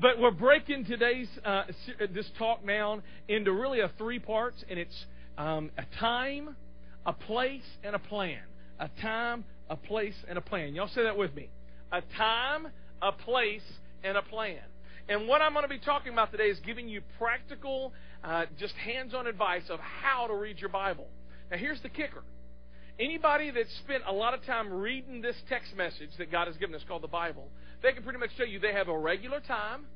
but we're breaking today's uh, this talk down into really a three parts, and it's um, a time, a place, and a plan. A time, a place, and a plan. Y'all say that with me. A time, a place, and a plan. And what I'm going to be talking about today is giving you practical, uh, just hands-on advice of how to read your Bible. Now, here's the kicker. Anybody that's spent a lot of time reading this text message that God has given us called the Bible, they can pretty much tell you they have a regular time,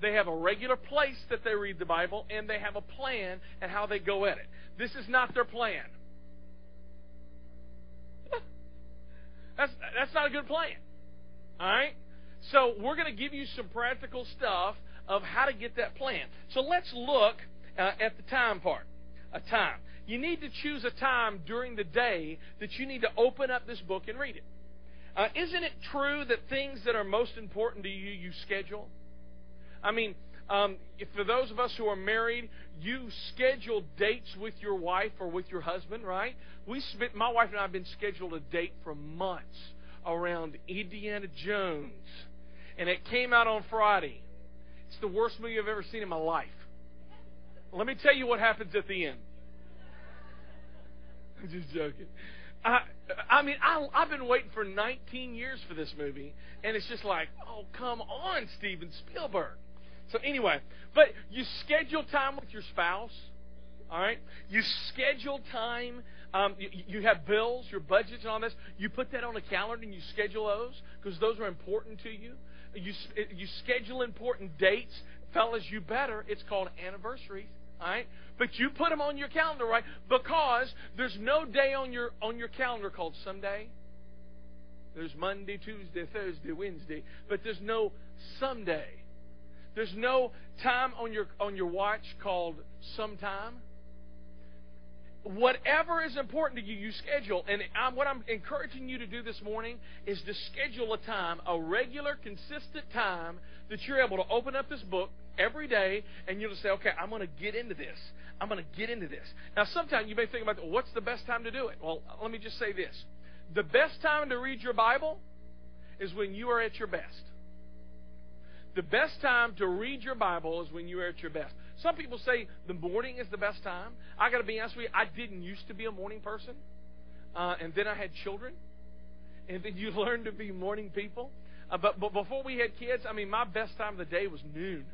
they have a regular place that they read the Bible, and they have a plan and how they go at it. This is not their plan. That's that's not a good plan. All right? So we're going to give you some practical stuff of how to get that plan. So let's look uh, at the time part. A time. You need to choose a time during the day that you need to open up this book and read it. Uh, isn't it true that things that are most important to you, you schedule? I mean, um, for those of us who are married, you schedule dates with your wife or with your husband, right? We spent, my wife and I have been scheduled a date for months around Indiana Jones, and it came out on Friday. It's the worst movie I've ever seen in my life. Let me tell you what happens at the end. I'm just joking. I, I mean, I, I've been waiting for 19 years for this movie, and it's just like, oh, come on, Steven Spielberg. So anyway, but you schedule time with your spouse. All right, you schedule time. Um, you, you have bills, your budgets, and all this. You put that on a calendar and you schedule those because those are important to you. You you schedule important dates, fellas. You better. It's called anniversaries. Right, but you put them on your calendar, right? Because there's no day on your on your calendar called someday. There's Monday, Tuesday, Thursday, Wednesday, but there's no someday. There's no time on your on your watch called sometime. Whatever is important to you, you schedule. And I'm, what I'm encouraging you to do this morning is to schedule a time, a regular, consistent time that you're able to open up this book every day and you'll just say, okay, I'm going to get into this. I'm going to get into this. Now, sometimes you may think about, what's the best time to do it? Well, let me just say this. The best time to read your Bible is when you are at your best. The best time to read your Bible is when you are at your best. Some people say the morning is the best time. I got to be honest with you, I didn't used to be a morning person. Uh, and then I had children. And then you learn to be morning people. Uh, but, but before we had kids, I mean, my best time of the day was noon.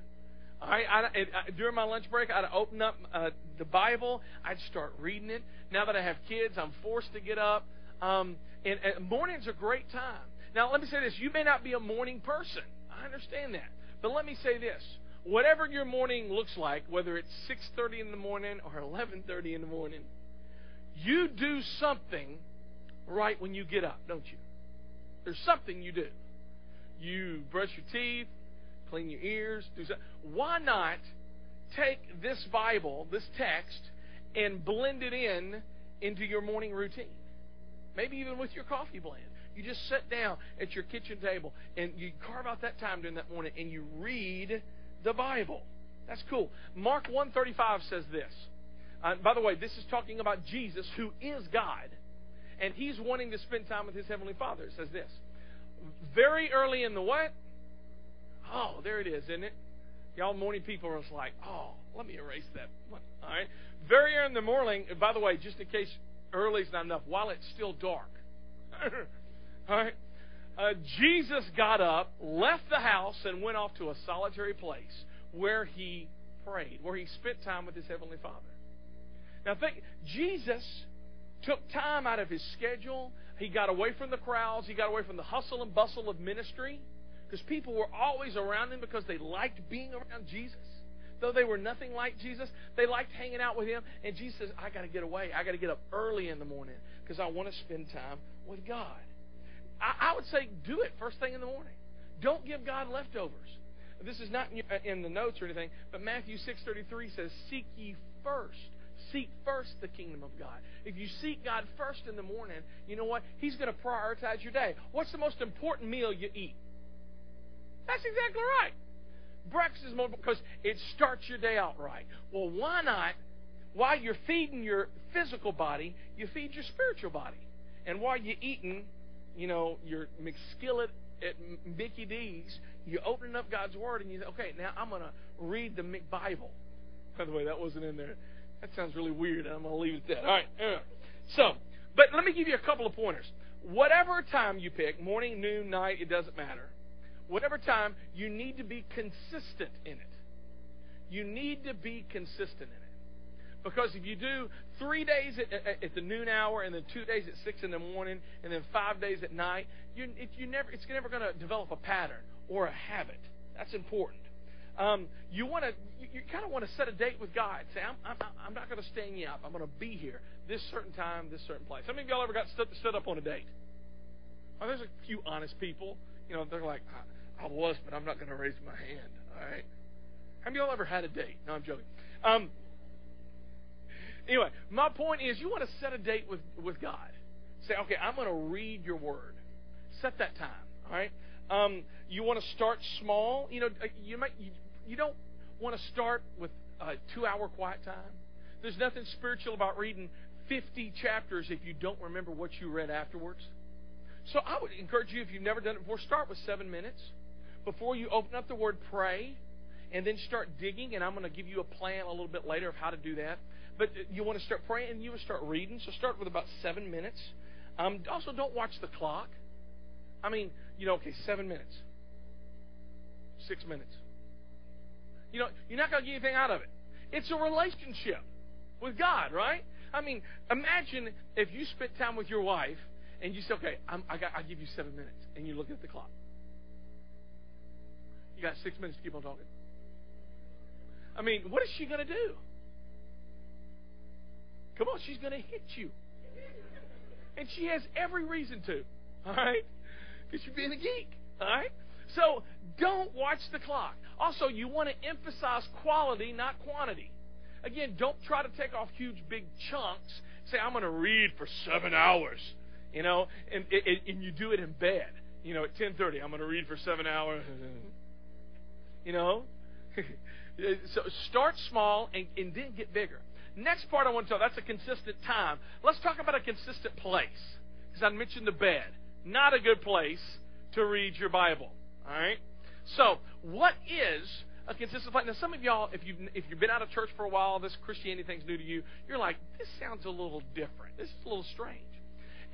I, I, I, during my lunch break, I'd open up uh, the Bible. I'd start reading it. Now that I have kids, I'm forced to get up. Um, and, and morning's a great time. Now, let me say this: you may not be a morning person. I understand that, but let me say this: whatever your morning looks like, whether it's 6:30 in the morning or 11:30 in the morning, you do something right when you get up, don't you? There's something you do. You brush your teeth, clean your ears, do something. Why not take this Bible, this text, and blend it in into your morning routine? Maybe even with your coffee blend. You just sit down at your kitchen table and you carve out that time during that morning and you read the Bible. That's cool. Mark 135 says this. Uh, by the way, this is talking about Jesus, who is God. And he's wanting to spend time with his heavenly Father. It says this. Very early in the what? Oh, there it is, isn't it? Y'all morning people are just like, oh, let me erase that one. All right. Very early in the morning, by the way, just in case early is not enough, while it's still dark. All right. Uh, Jesus got up, left the house, and went off to a solitary place where he prayed, where he spent time with his heavenly Father. Now, think Jesus took time out of his schedule. He got away from the crowds. He got away from the hustle and bustle of ministry because people were always around him because they liked being around Jesus. Though they were nothing like Jesus, they liked hanging out with him. And Jesus says, I got to get away. I got to get up early in the morning because I want to spend time with God. I, I, would say do it first thing in the morning. Don't give God leftovers. This is not in, your, uh, in the notes or anything, but Matthew 6.33 says, Seek ye first. Seek first the kingdom of God. If you seek God first in the morning, you know what? He's going to prioritize your day. What's the most important meal you eat? That's exactly right. Breakfast is more because it starts your day out right. Well, why not? While you're feeding your physical body, you feed your spiritual body. And while you're eating, you know, your McSkillet at Mickey D's, you're opening up God's Word and you say, okay, now I'm going to read the Bible. By the way, that wasn't in there. That sounds really weird. I'm going to leave it at that. All right. So, but let me give you a couple of pointers. Whatever time you pick, morning, noon, night, it doesn't matter. Whatever time, you need to be consistent in it. You need to be consistent in it. Because if you do three days at, at, the noon hour, and then two days at six in the morning, and then five days at night, you, it, you never, it's never going to develop a pattern or a habit. That's important. Um, you want to, you, you kind of want to set a date with God. Say, I'm, I'm, I'm not going to stay you up. I'm going to be here this certain time, this certain place. How many of y'all ever got stood up on a date? Oh, there's a few honest people. You know, they're like, I, was, but I'm not going to raise my hand. All right. Have y'all ever had a date? No, I'm joking. Um, Anyway, my point is you want to set a date with, with God. Say, okay, I'm going to read your word. Set that time, all right? Um, you want to start small. You know, uh, you might you, you don't want to start with a two-hour quiet time. There's nothing spiritual about reading 50 chapters if you don't remember what you read afterwards. So I would encourage you, if you've never done it before, start with seven minutes. Before you open up the word, pray, and then start digging. And I'm going to give you a plan a little bit later of how to do that. But you want to start praying and you want to start reading. So start with about seven minutes. Um, also, don't watch the clock. I mean, you know, okay, seven minutes, six minutes. You know, you're not going to get anything out of it. It's a relationship with God, right? I mean, imagine if you spent time with your wife and you say, "Okay, I'm, I got, I'll give you seven minutes," and you look at the clock. You got six minutes to keep on talking. I mean, what is she going to do? Come on, she's going to hit you. And she has every reason to. All right? Because you're being a geek. All right? So don't watch the clock. Also, you want to emphasize quality, not quantity. Again, don't try to take off huge, big chunks. Say, I'm going to read for seven hours. You know, and, and, and you do it in bed. You know, at 10:30, I'm going to read for seven hours. You know, so start small and, and then get bigger. Next part I want to tell, that's a consistent time. Let's talk about a consistent place. Because I mentioned the bed. Not a good place to read your Bible. All right? So, what is a consistent place? Now, some of y'all, if you've, if you've been out of church for a while, this Christianity thing's new to you, you're like, this sounds a little different. This is a little strange.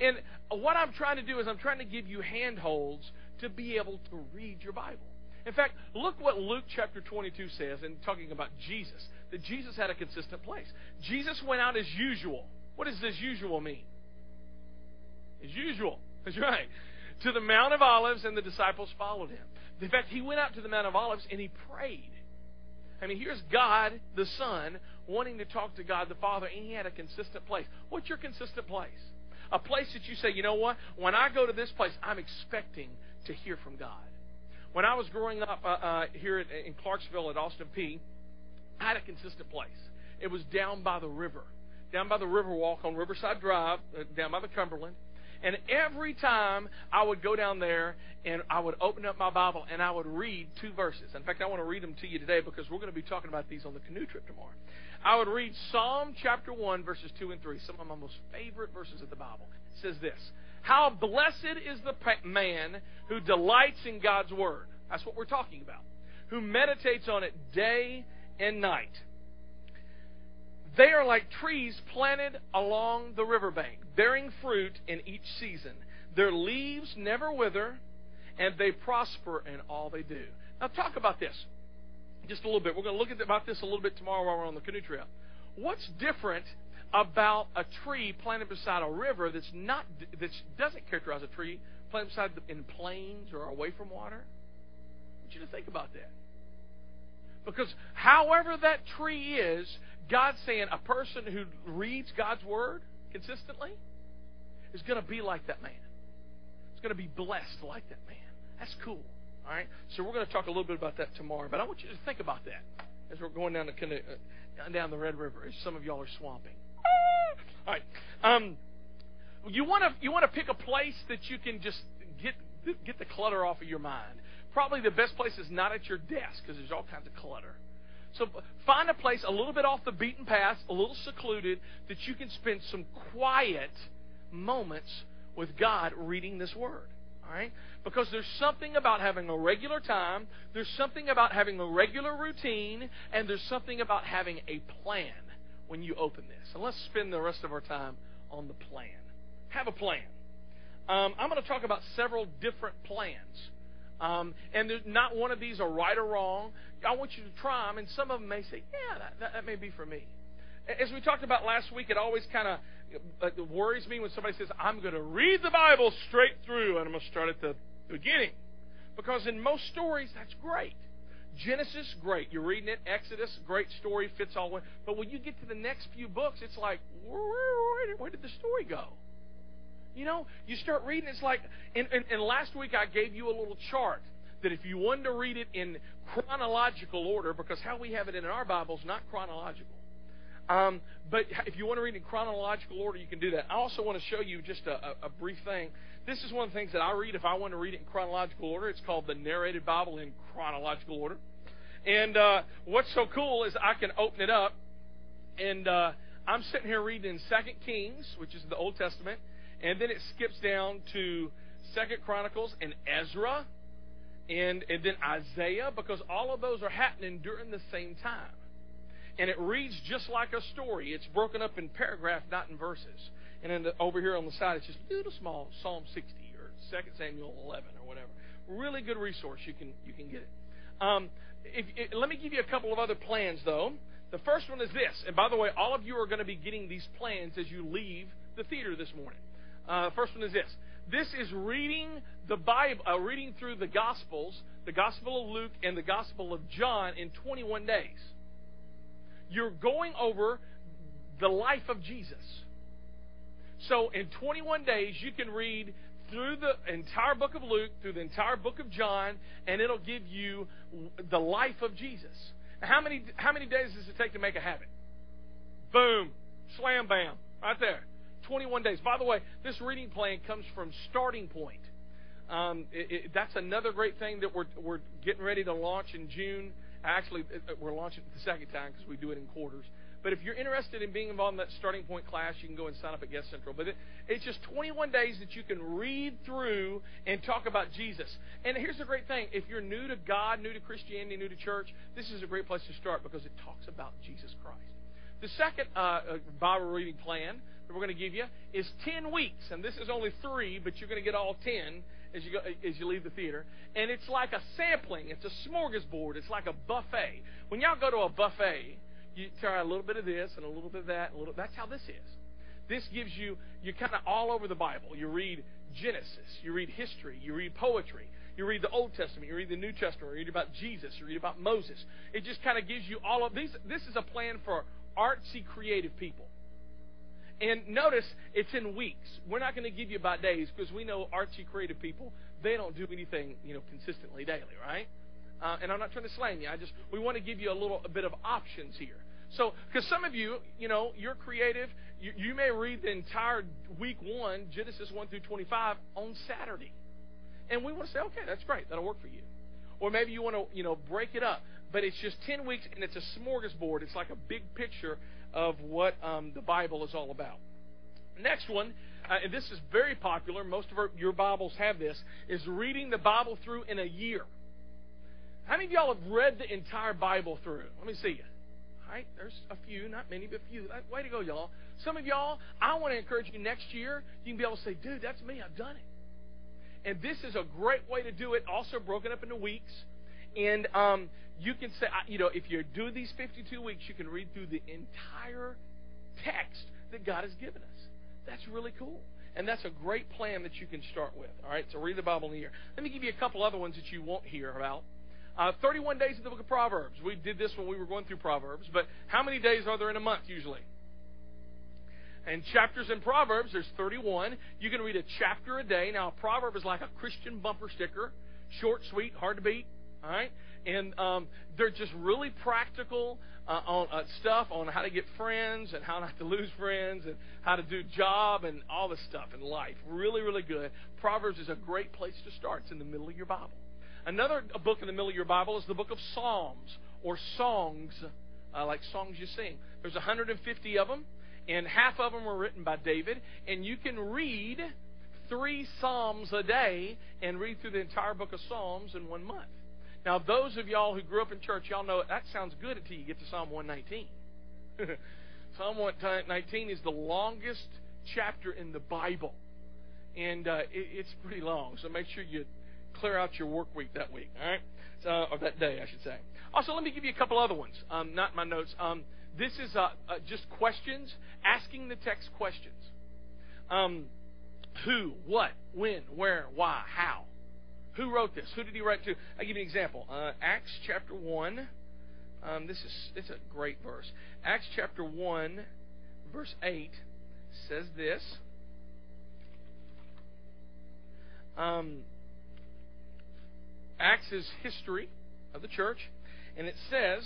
And what I'm trying to do is I'm trying to give you handholds to be able to read your Bible. In fact, look what Luke chapter 22 says in talking about Jesus, that Jesus had a consistent place. Jesus went out as usual. What does as usual mean? As usual. That's right. To the Mount of Olives, and the disciples followed him. In fact, he went out to the Mount of Olives and he prayed. I mean, here's God the Son wanting to talk to God the Father, and he had a consistent place. What's your consistent place? A place that you say, you know what? When I go to this place, I'm expecting to hear from God. When I was growing up uh, uh, here at, in Clarksville at Austin Peay, I had a consistent place. It was down by the river, down by the Riverwalk on Riverside Drive, uh, down by the Cumberland. And every time I would go down there and I would open up my Bible and I would read two verses. In fact, I want to read them to you today because we're going to be talking about these on the canoe trip tomorrow. I would read Psalm chapter 1, verses 2 and 3, some of my most favorite verses of the Bible. It says this how blessed is the man who delights in God's Word. That's what we're talking about. Who meditates on it day and night. They are like trees planted along the riverbank, bearing fruit in each season. Their leaves never wither, and they prosper in all they do. Now, talk about this just a little bit. We're going to look at about this a little bit tomorrow while we're on the canoe trip. What's different about a tree planted beside a river that's not that doesn't characterize a tree planted beside the, in plains or away from water. I want you to think about that. Because however that tree is, God's saying a person who reads God's word consistently is going to be like that man. It's going to be blessed like that man. That's cool. All right. So we're going to talk a little bit about that tomorrow. But I want you to think about that as we're going down the uh, down the Red River. As some of y'all are swamping. All right. Um, you want to you want to pick a place that you can just get get the clutter off of your mind. Probably the best place is not at your desk because there's all kinds of clutter. So find a place a little bit off the beaten path, a little secluded, that you can spend some quiet moments with God reading this Word. All right? Because there's something about having a regular time, there's something about having a regular routine, and there's something about having a plan when you open this. And let's spend the rest of our time on the plan. Have a plan. Um, I'm going to talk about several different plans. Um, and not one of these are right or wrong. I want you to try them, and some of them may say, yeah, that, that, that may be for me. As we talked about last week, it always kind of uh, worries me when somebody says, I'm going to read the Bible straight through, and I'm going to start at the beginning. Because in most stories, that's great. Genesis, great. You're reading it. Exodus, great story, fits all. In. But when you get to the next few books, it's like, where, where, did the story go? You know, you start reading, it's like, and, and, and last week I gave you a little chart that if you wanted to read it in chronological order, because how we have it in our Bible is not chronological. Um, but if you want to read in chronological order, you can do that. I also want to show you just a, a, a brief thing. This is one of the things that I read if I want to read it in chronological order. It's called the Narrated Bible in Chronological Order. And uh, what's so cool is I can open it up, and uh, I'm sitting here reading in Second Kings, which is the Old Testament, and then it skips down to Second Chronicles and Ezra, and and then Isaiah, because all of those are happening during the same time. And it reads just like a story. It's broken up in paragraph, not in verses. And then the, over here on the side, it's just little small Psalm 60 or 2 Samuel 11 or whatever. Really good resource. You can you can get it. Um, if, if, let me give you a couple of other plans, though. The first one is this. And by the way, all of you are going to be getting these plans as you leave the theater this morning. Uh, first one is this. This is reading the Bible, uh, reading through the Gospels, the Gospel of Luke and the Gospel of John in 21 days. You're going over the life of Jesus. So in 21 days, you can read through the entire book of Luke, through the entire book of John, and it'll give you the life of Jesus. How many how many days does it take to make a habit? Boom, slam bam, right there. 21 days. By the way, this reading plan comes from Starting Point. Um, it, it, that's another great thing that we're, we're getting ready to launch in June. Actually, we're launching it the second time because we do it in quarters. But if you're interested in being involved in that starting point class, you can go and sign up at Guest Central. But it, it's just 21 days that you can read through and talk about Jesus. And here's the great thing if you're new to God, new to Christianity, new to church, this is a great place to start because it talks about Jesus Christ. The second uh, uh Bible reading plan that we're going to give you is 10 weeks. And this is only three, but you're going to get all 10 as you, go, as you leave the theater. And it's like a sampling. It's a smorgasbord. It's like a buffet. When y'all go to a buffet, you try a little bit of this and a little bit of that. A little, that's how this is. This gives you, you're kind of all over the Bible. You read Genesis, you read history, you read poetry, you read the Old Testament, you read the New Testament, you read about Jesus, you read about Moses. It just kind of gives you all of these. This is a plan for artsy, creative people. And notice it's in weeks. We're not going to give you by days because we know artsy creative people, they don't do anything, you know, consistently daily, right? Uh, and I'm not trying to slam you. I just we want to give you a little a bit of options here. So, because some of you, you know, you're creative. You, you may read the entire week one, Genesis one through 25, on Saturday, and we want to say, okay, that's great. That'll work for you. Or maybe you want to, you know, break it up. But it's just 10 weeks, and it's a smorgasbord. It's like a big picture of what um, the Bible is all about. Next one, uh, and this is very popular, most of our, your Bibles have this, is reading the Bible through in a year. How many of y'all have read the entire Bible through? Let me see you. All right, there's a few, not many, but a few. Way to go, y'all. Some of y'all, I want to encourage you next year, you can be able to say, dude, that's me, I've done it. And this is a great way to do it, also broken up into weeks. And um, you can say, you know, if you do these 52 weeks, you can read through the entire text that God has given us. That's really cool. And that's a great plan that you can start with. All right, so read the Bible in a year. Let me give you a couple other ones that you won't hear about. Uh, 31 days in the book of Proverbs. We did this when we were going through Proverbs, but how many days are there in a month usually? And chapters in Proverbs, there's 31. You can read a chapter a day. Now, a proverb is like a Christian bumper sticker short, sweet, hard to beat. All right? and um, they're just really practical uh, on uh, stuff on how to get friends and how not to lose friends and how to do job and all this stuff in life. Really, really good. Proverbs is a great place to start. It's in the middle of your Bible. Another book in the middle of your Bible is the book of Psalms or songs, uh, like songs you sing. There's 150 of them, and half of them were written by David. And you can read three Psalms a day and read through the entire book of Psalms in one month. Now, those of y'all who grew up in church, y'all know that sounds good until you get to Psalm 119. Psalm 119 is the longest chapter in the Bible, and uh, it, it's pretty long. So make sure you clear out your work week that week. All right, so, or that day, I should say. Also, let me give you a couple other ones. Um, not my notes. Um, this is uh, uh, just questions, asking the text questions. Um, who, what, when, where, why, how. Who wrote this? Who did he write to? I'll give you an example. Uh, Acts chapter 1. Um, this is it's a great verse. Acts chapter 1, verse 8 says this. Um, Acts is history of the church, and it says,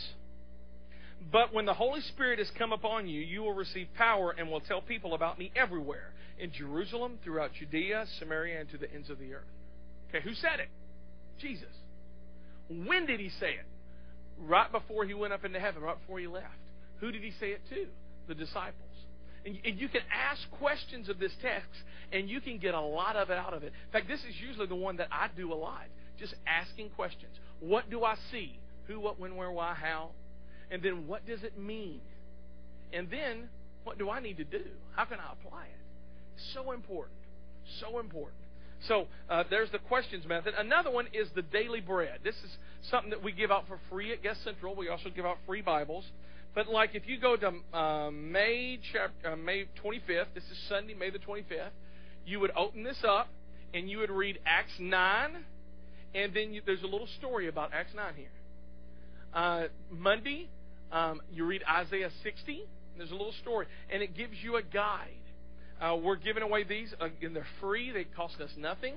But when the Holy Spirit has come upon you, you will receive power and will tell people about me everywhere in Jerusalem, throughout Judea, Samaria, and to the ends of the earth. Okay, who said it? Jesus. When did he say it? Right before he went up into heaven, right before he left. Who did he say it to? The disciples. And you can ask questions of this text, and you can get a lot of it out of it. In fact, this is usually the one that I do a lot. Just asking questions. What do I see? Who, what, when, where, why, how? And then what does it mean? And then what do I need to do? How can I apply it? So important. So important. So uh, there's the questions method. Another one is the daily bread. This is something that we give out for free at Guest Central. We also give out free Bibles. But like if you go to uh, May chapter, uh, May 25th, this is Sunday, May the 25th, you would open this up and you would read Acts 9, and then you, there's a little story about Acts 9 here. Uh, Monday, um, you read Isaiah 60, there's a little story, and it gives you a guide uh, we're giving away these, uh, and they're free. They cost us nothing.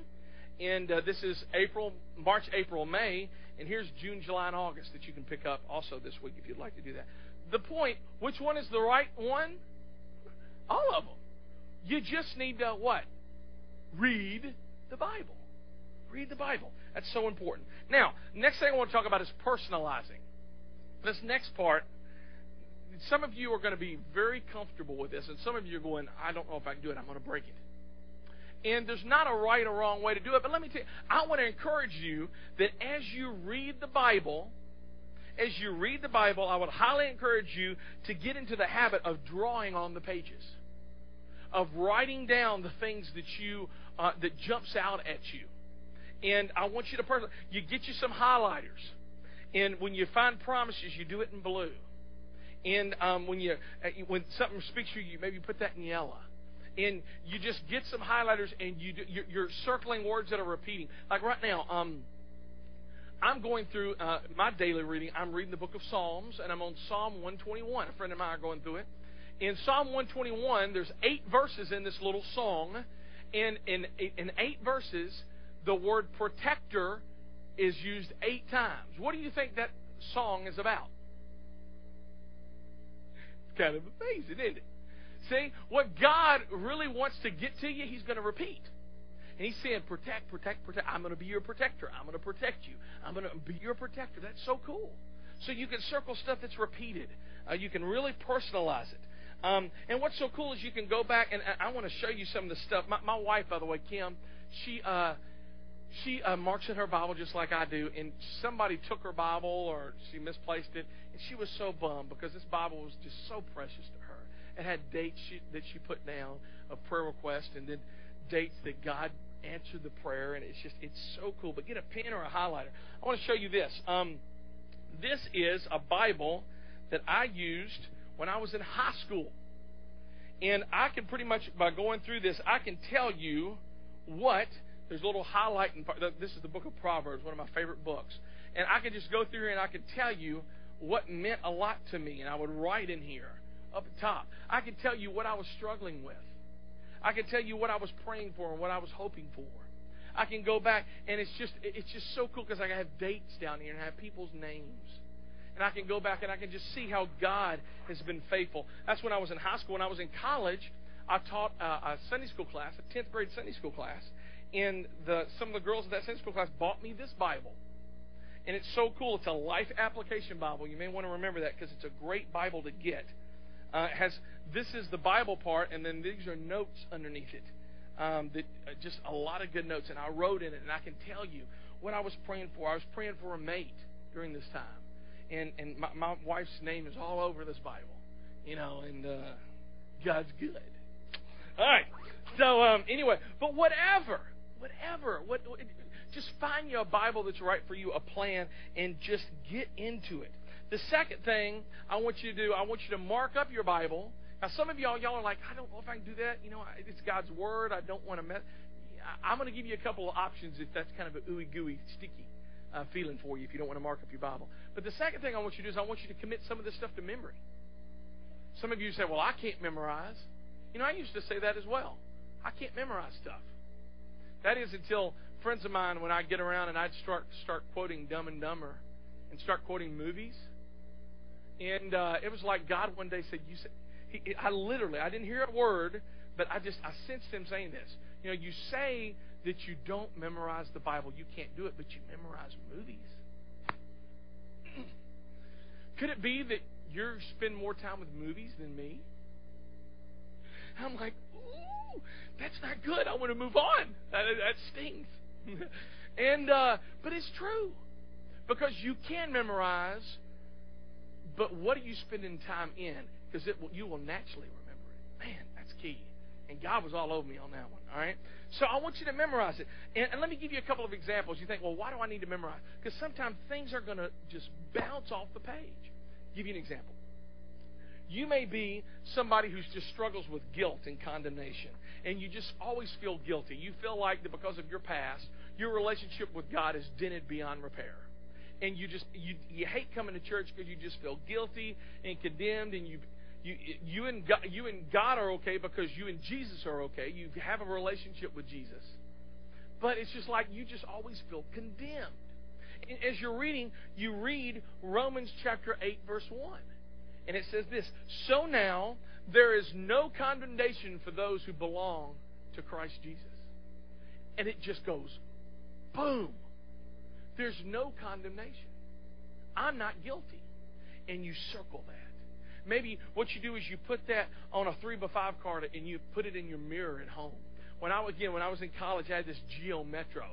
And uh, this is April, March, April, May, and here's June, July, and August that you can pick up also this week if you'd like to do that. The point, which one is the right one? All of them. You just need to what? Read the Bible. Read the Bible. That's so important. Now, next thing I want to talk about is personalizing. This next part some of you are going to be very comfortable with this, and some of you are going, I don't know if I can do it. I'm going to break it. And there's not a right or wrong way to do it, but let me tell you, I want to encourage you that as you read the Bible, as you read the Bible, I would highly encourage you to get into the habit of drawing on the pages, of writing down the things that you uh, that jumps out at you. And I want you to personally, you get you some highlighters, and when you find promises, you do it in blue. And um, when you uh, when something speaks to you, maybe you put that in yellow. And you just get some highlighters, and you do, you're, you're circling words that are repeating. Like right now, um, I'm going through uh, my daily reading. I'm reading the book of Psalms, and I'm on Psalm 121. A friend of mine are going through it. In Psalm 121, there's eight verses in this little song, and in in eight verses, the word protector is used eight times. What do you think that song is about? Kind of amazing, isn't it? See, what God really wants to get to you, He's going to repeat. And He's saying, protect, protect, protect. I'm going to be your protector. I'm going to protect you. I'm going to be your protector. That's so cool. So you can circle stuff that's repeated. Uh, you can really personalize it. Um, and what's so cool is you can go back, and I, I want to show you some of the stuff. My, my wife, by the way, Kim, she uh, she uh, marks in her Bible just like I do, and somebody took her Bible or she misplaced it, and she was so bummed because this Bible was just so precious to her. It had dates she, that she put down of prayer requests, and then dates that God answered the prayer, and it's just it's so cool. But get a pen or a highlighter. I want to show you this. Um, this is a Bible that I used when I was in high school, and I can pretty much by going through this, I can tell you what there's a little highlighting. Part. This is the book of Proverbs, one of my favorite books. And I could just go through here and I could tell you what meant a lot to me. And I would write in here up top. I could tell you what I was struggling with. I could tell you what I was praying for and what I was hoping for. I can go back and it's just it's just so cool because I have dates down here and I have people's names. And I can go back and I can just see how God has been faithful. That's when I was in high school. When I was in college, I taught uh, a Sunday school class, a 10th grade Sunday school class and the, some of the girls in that Sunday school class bought me this Bible. And it's so cool. It's a life application Bible. You may want to remember that because it's a great Bible to get. Uh, has this is the Bible part, and then these are notes underneath it. um, that uh, just a lot of good notes, and I wrote in it, and I can tell you what I was praying for. I was praying for a mate during this time, and and my, my wife's name is all over this Bible, you know, and uh, God's good. All right. So um, anyway, but whatever, whatever, what, just find you a Bible that's right for you, a plan, and just get into it. The second thing I want you to do, I want you to mark up your Bible. Now, some of y'all, y'all are like, I don't know if I can do that. You know, it's God's Word. I don't want to mess. I'm going to give you a couple of options if that's kind of a ooey gooey, sticky uh, feeling for you if you don't want to mark up your Bible. But the second thing I want you to do is I want you to commit some of this stuff to memory. Some of you say, well, I can't memorize. You know, I used to say that as well. I can't memorize stuff. That is until friends of mine, when I get around and I'd start start quoting Dumb and Dumber and start quoting movies, and uh, it was like God one day said, "You said." He, I literally, I didn't hear a word, but I just I sensed him saying this. You know, you say that you don't memorize the Bible, you can't do it, but you memorize movies. Could it be that you spend more time with movies than me? I'm like, ooh, that's not good. I want to move on. That, that stings. and uh, but it's true because you can memorize, but what are you spending time in? Because it will, you will naturally remember it. Man, that's key. And God was all over me on that one. All right. So I want you to memorize it. And, and let me give you a couple of examples. You think, well, why do I need to memorize? Because sometimes things are going to just bounce off the page. Give you an example. You may be somebody who just struggles with guilt and condemnation, and you just always feel guilty. You feel like that because of your past, your relationship with God is dented beyond repair. And you just you you hate coming to church because you just feel guilty and condemned, and you you you and God, you and God are okay because you and Jesus are okay. You have a relationship with Jesus, but it's just like you just always feel condemned. And as you're reading, you read Romans chapter eight, verse one and it says this So now there is no condemnation for those who belong to Christ Jesus. And it just goes boom. There's no condemnation. I'm not guilty. And you circle that. Maybe what you do is you put that on a three by five card and you put it in your mirror at home. When I again when I was in college, I had this Geo Metro.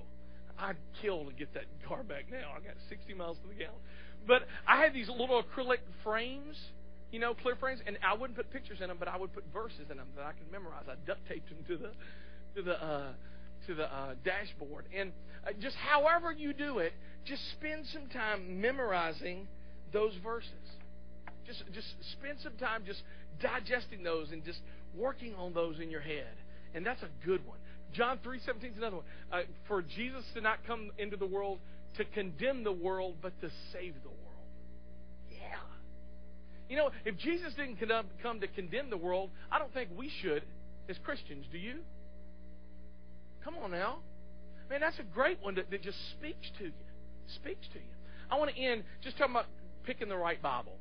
I'd kill to get that car back now. I got 60 miles to the gallon. But I had these little acrylic frames you know, clear frames, and I wouldn't put pictures in them, but I would put verses in them that I could memorize. I duct taped them to the to the uh, to the uh, dashboard, and uh, just however you do it, just spend some time memorizing those verses. Just just spend some time just digesting those and just working on those in your head, and that's a good one. John three seventeen is another one. Uh, for Jesus to not come into the world to condemn the world, but to save the world. You know, if Jesus didn't come to condemn the world, I don't think we should as Christians. Do you? Come on now. Man, that's a great one that, that just speaks to you. Speaks to you. I want to end just talking about picking the right Bible.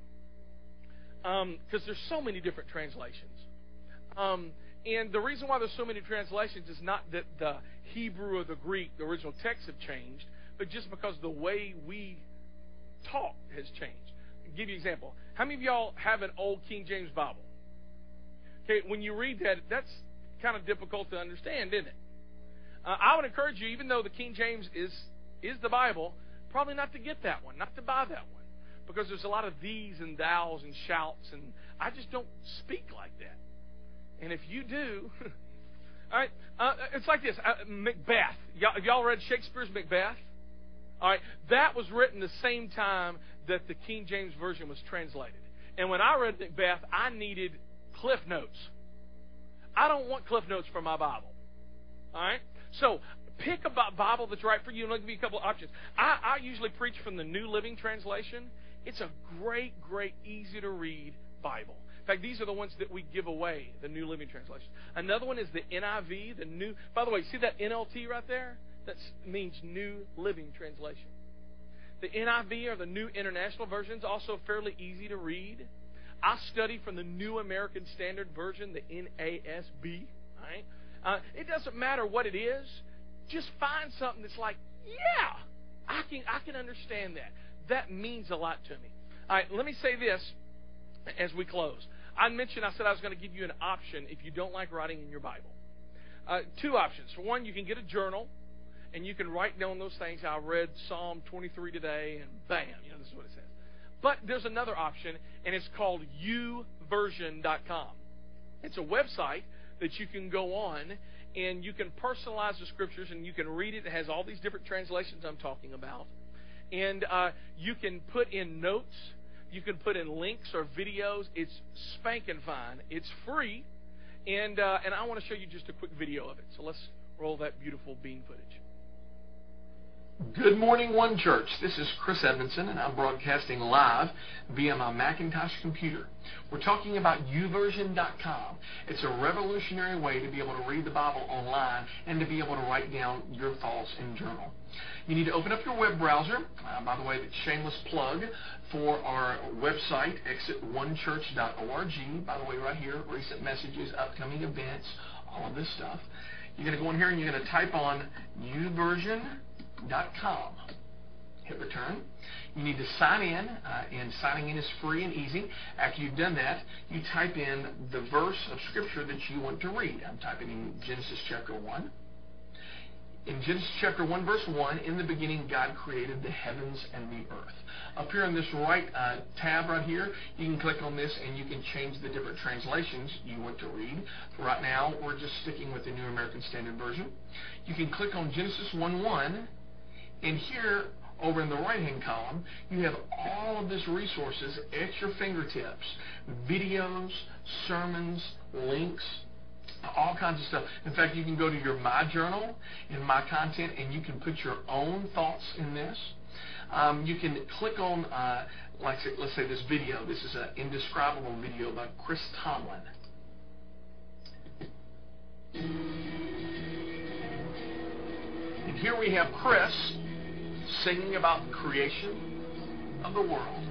Because um, there's so many different translations. Um, and the reason why there's so many translations is not that the Hebrew or the Greek, the original texts have changed, but just because the way we talk has changed. Give you an example. How many of y'all have an old King James Bible? Okay, when you read that, that's kind of difficult to understand, isn't it? Uh, I would encourage you, even though the King James is is the Bible, probably not to get that one, not to buy that one, because there's a lot of these and thous and shouts, and I just don't speak like that. And if you do, all right, uh, it's like this: uh, Macbeth. Y'all, y'all read Shakespeare's Macbeth? All right, that was written the same time that the King James Version was translated. And when I read Macbeth, I needed cliff notes. I don't want cliff notes for my Bible. All right? So pick a Bible that's right for you, and I'll give you a couple of options. I, I usually preach from the New Living Translation. It's a great, great, easy to read Bible. In fact, these are the ones that we give away, the New Living Translation. Another one is the NIV, the new. By the way, see that NLT right there? That means New Living Translation. The NIV or the New International Version is also fairly easy to read. I study from the New American Standard Version, the NASB. Right? Uh, it doesn't matter what it is. Just find something that's like, yeah, I can I can understand that. That means a lot to me. All right, let me say this as we close. I mentioned I said I was going to give you an option if you don't like writing in your Bible. uh, two options. For one, you can get a journal and you can write down those things. I read Psalm 23 today, and bam, you know, this is what it says. But there's another option, and it's called youversion.com. It's a website that you can go on and you can personalize the scriptures and you can read it. It has all these different translations I'm talking about. And uh, you can put in notes, you can put in links or videos. It's spanking fine. It's free. And, uh, and I want to show you just a quick video of it. So let's roll that beautiful bean footage. Good morning, One Church. This is Chris Edmondson, and I'm broadcasting live via my Macintosh computer. We're talking about youversion.com. It's a revolutionary way to be able to read the Bible online and to be able to write down your thoughts in journal. You need to open up your web browser. Uh, by the way, that's shameless plug for our website, exitonechurch.org. By the way, right here, recent messages, upcoming events, all of this stuff. You're going to go in here and you're going to type on YouVersion.com com. Hit return. You need to sign in, uh, and signing in is free and easy. After you've done that, you type in the verse of Scripture that you want to read. I'm typing in Genesis chapter 1. In Genesis chapter 1, verse 1, in the beginning God created the heavens and the earth. Up here on this right uh, tab right here, you can click on this and you can change the different translations you want to read. Right now, we're just sticking with the New American Standard Version. You can click on Genesis 1 1 and here, over in the right-hand column, you have all of these resources at your fingertips. Videos, sermons, links, all kinds of stuff. In fact, you can go to your My Journal and My Content, and you can put your own thoughts in this. Um, you can click on, uh, like, let's say this video. This is an indescribable video by Chris Tomlin. And here we have Chris singing about the creation of the world.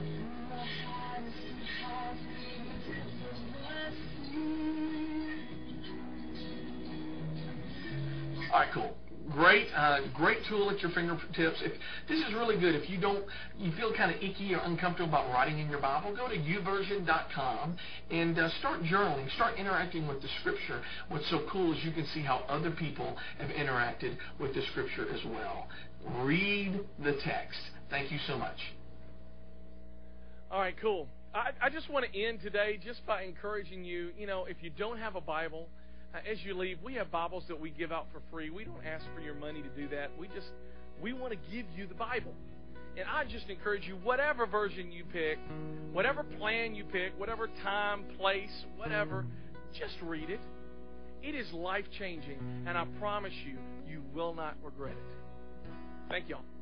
All right, cool. Great, uh, great tool at your fingertips. If this is really good, if you don't, you feel kind of icky or uncomfortable about writing in your Bible, go to youversion.com and uh, start journaling, start interacting with the Scripture. What's so cool is you can see how other people have interacted with the Scripture as well. Read the text. Thank you so much. All right, cool. I, I just want to end today just by encouraging you. You know, if you don't have a Bible uh, as you leave, we have Bibles that we give out for free. We don't ask for your money to do that. We just we want to give you the Bible. And I just encourage you, whatever version you pick, whatever plan you pick, whatever time, place, whatever, just read it. It is life changing, and I promise you, you will not regret it. Thank you all.